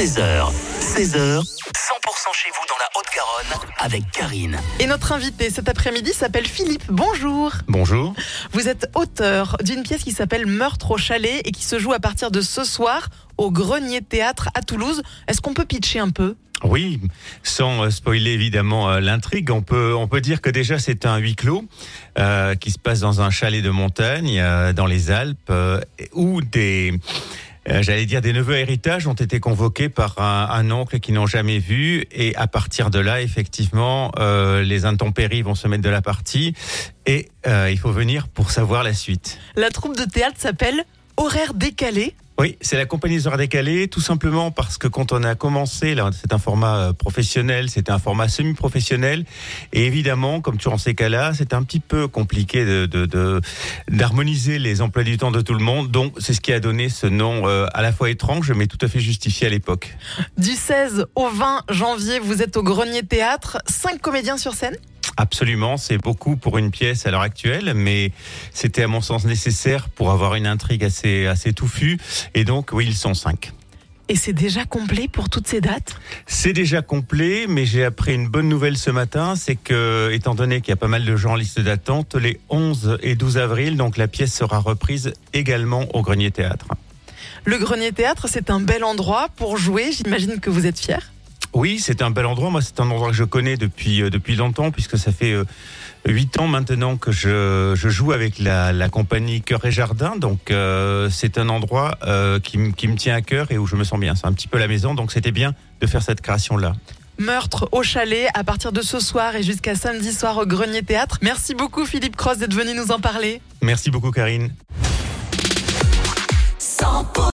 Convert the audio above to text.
13h, 16h, 100% chez vous dans la Haute-Garonne avec Karine. Et notre invité cet après-midi s'appelle Philippe. Bonjour. Bonjour. Vous êtes auteur d'une pièce qui s'appelle Meurtre au chalet et qui se joue à partir de ce soir au Grenier Théâtre à Toulouse. Est-ce qu'on peut pitcher un peu? Oui, sans euh, spoiler évidemment euh, l'intrigue, on peut on peut dire que déjà c'est un huis clos euh, qui se passe dans un chalet de montagne euh, dans les Alpes euh, où des euh, J'allais dire des neveux héritages ont été convoqués par un, un oncle qu'ils n'ont jamais vu et à partir de là, effectivement, euh, les intempéries vont se mettre de la partie et euh, il faut venir pour savoir la suite. La troupe de théâtre s'appelle Horaire décalé. Oui, c'est la compagnie des heures décalées, tout simplement parce que quand on a commencé, c'est un format euh, professionnel, c'était un format semi-professionnel, et évidemment, comme toujours en ces cas-là, c'est un petit peu compliqué de- d'harmoniser les emplois du temps de tout le monde, donc c'est ce qui a donné ce nom euh, à la fois étrange, mais tout à fait justifié à l'époque. Du 16 au 20 janvier, vous êtes au Grenier Théâtre. Cinq comédiens sur scène. Absolument, c'est beaucoup pour une pièce à l'heure actuelle, mais c'était à mon sens nécessaire pour avoir une intrigue assez, assez touffue, et donc oui, ils sont cinq. Et c'est déjà complet pour toutes ces dates? C'est déjà complet, mais j'ai appris une bonne nouvelle ce matin, c'est que, étant donné qu'il y a pas mal de gens en liste d'attente, les 11 et 12 avril, donc la pièce sera reprise également au Grenier Théâtre. Le Grenier Théâtre, c'est un bel endroit pour jouer. J'imagine que vous êtes fier. Oui, c'est un bel endroit. Moi, c'est un endroit que je connais depuis, euh, depuis longtemps, puisque ça fait euh, huit ans maintenant que je, je joue avec la, la compagnie Cœur et Jardin. Donc, euh, c'est un endroit qui, qui me tient à cœur et où je me sens bien. C'est un petit peu la maison, donc c'était bien de faire cette création-là. Meurtre au chalet à partir de ce soir et jusqu'à samedi soir au Grenier Théâtre. Merci beaucoup Philippe Cross d'être venu nous en parler. Merci beaucoup, Karine.